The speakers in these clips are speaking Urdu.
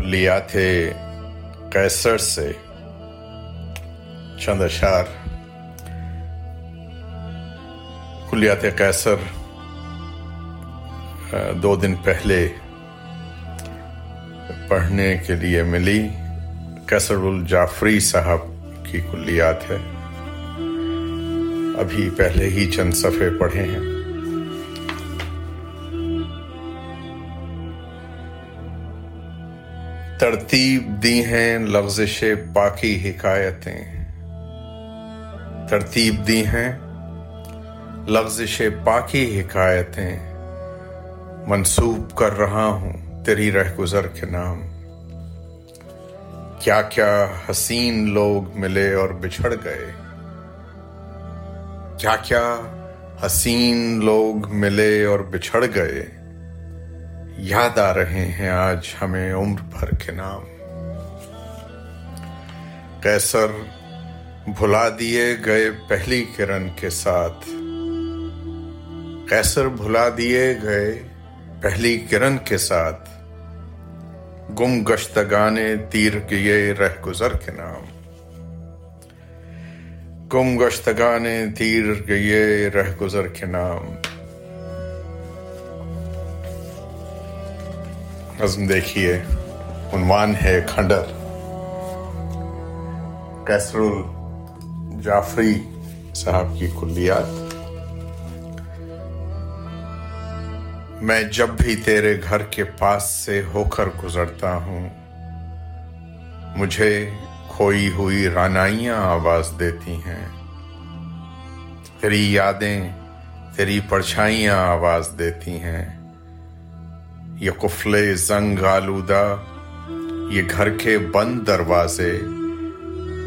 کلیات کیسر سے۔ چند اشار کلیات کیسر دو دن پہلے پڑھنے کے لیے ملی۔ کیسر الجعفری صاحب کی کلیات ہے۔ ابھی پہلے ہی چند صفحے پڑھے ہیں۔ ترتیب دی ہیں لغزش باقی حکایتیں۔ ترتیب دی ہیں لغزش باقی حکایتیں۔ منسوب کر رہا ہوں تیری رہ گزر کے نام۔ کیا کیا حسین لوگ ملے اور بچھڑ گئے؟ کیا کیا حسین لوگ ملے اور بچھڑ گئے؟ یاد آ رہے ہیں آج ہمیں عمر بھر کے نام۔ کیسر بھلا دیے گئے پہلی کرن کے ساتھ۔ کیسر بھلا دیے گئے پہلی کرن کے ساتھ۔ گم گشتگانے تیر گئے رہ گزر کے نام۔ گم گشتگانے تیر گئے رہ گزر کے نام۔ نظم دیکھیے، عنوان ہے کھنڈر۔ کیسر الجعفری صاحب کی کلیات۔ میں جب بھی تیرے گھر کے پاس سے ہو کر گزرتا ہوں، مجھے کھوئی ہوئی رانائیاں آواز دیتی ہیں۔ تیری یادیں، تیری پرچھائیاں آواز دیتی ہیں۔ یہ قفل زنگ آلودہ یہ گھر کے بند دروازے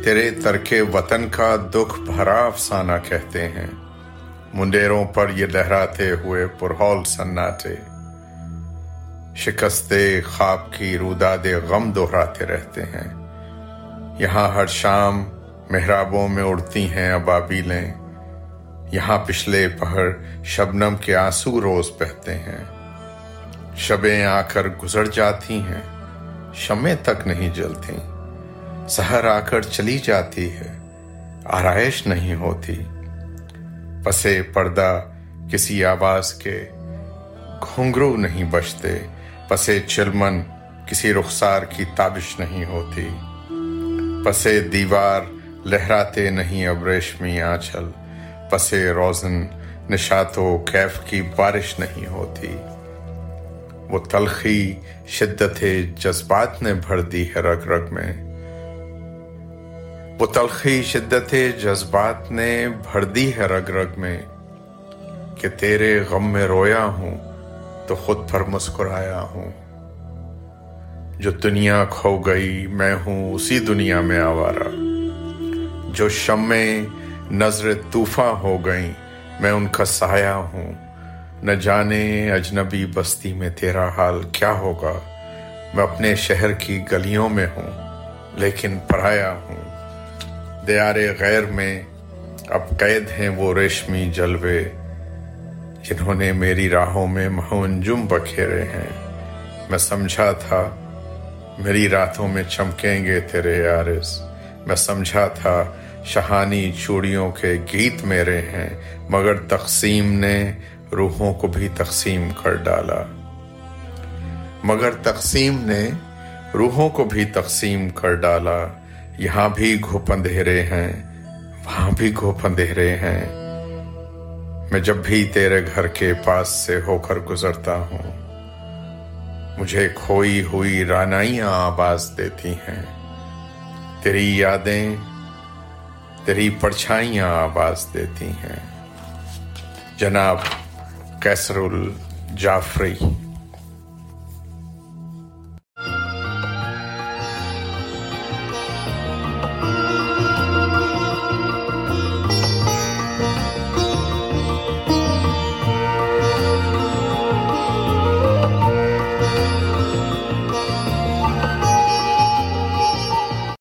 تیرے ترک وطن کا دکھ بھرا افسانہ کہتے ہیں۔ منڈیروں پر یہ لہراتے ہوئے پرہول سناٹے شکستے خواب کی روداد غم دہراتے رہتے ہیں۔ یہاں ہر شام محرابوں میں اڑتی ہیں ابابیلیں، یہاں پچھلے پہر شبنم کے آنسو روز بہتے ہیں۔ شبیں آ کر گزر جاتی ہیں، شمیں تک نہیں جلتی۔ سہر آ کر چلی جاتی ہے، آرائش نہیں ہوتی۔ پسے پردہ کسی آواز کے گھنگرو نہیں بچتے پسے چلمن کسی رخسار کی تابش نہیں ہوتی۔ پسے دیوار لہراتے نہیں اب ریشمی آنچل پسے روزن نشات و کیف کی بارش نہیں ہوتی۔ وہ تلخی شدت جذبات نے بھر دی ہے رگ رگ میں۔ وہ تلخی شدت جذبات نے بھر دی ہے رگ رگ میں کہ تیرے غم میں رویا ہوں تو خود پر مسکرایا ہوں۔ جو دنیا کھو گئی میں ہوں اسی دنیا میں آوارا جو شمیں نظر طوفاں ہو گئیں میں ان کا سایہ ہوں۔ نہ جانے اجنبی بستی میں تیرا حال کیا ہوگا۔ میں اپنے شہر کی گلیوں میں ہوں، لیکن پرایا ہوں۔ دیار غیر میں اب قید ہیں وہ ریشمی جلوے، جنہوں نے میری راہوں میں مہنجم بکھیرے ہیں۔ میں سمجھا تھا میری راتوں میں چمکیں گے تیرے یارس میں سمجھا تھا شہانی چوڑیوں کے گیت میرے ہیں، مگر تقسیم نے روحوں کو بھی تقسیم کر ڈالا۔ مگر تقسیم نے روحوں کو بھی تقسیم کر ڈالا۔ یہاں بھی گھوپ اندھیرے ہیں، وہاں بھی گھوپ اندھیرے ہیں۔ میں جب بھی تیرے گھر کے پاس سے ہو کر گزرتا ہوں، مجھے کھوئی ہوئی رانائیاں آواز دیتی ہیں۔ تیری یادیں، تیری پرچھائیاں آواز دیتی ہیں۔ جناب کیسر الجعفری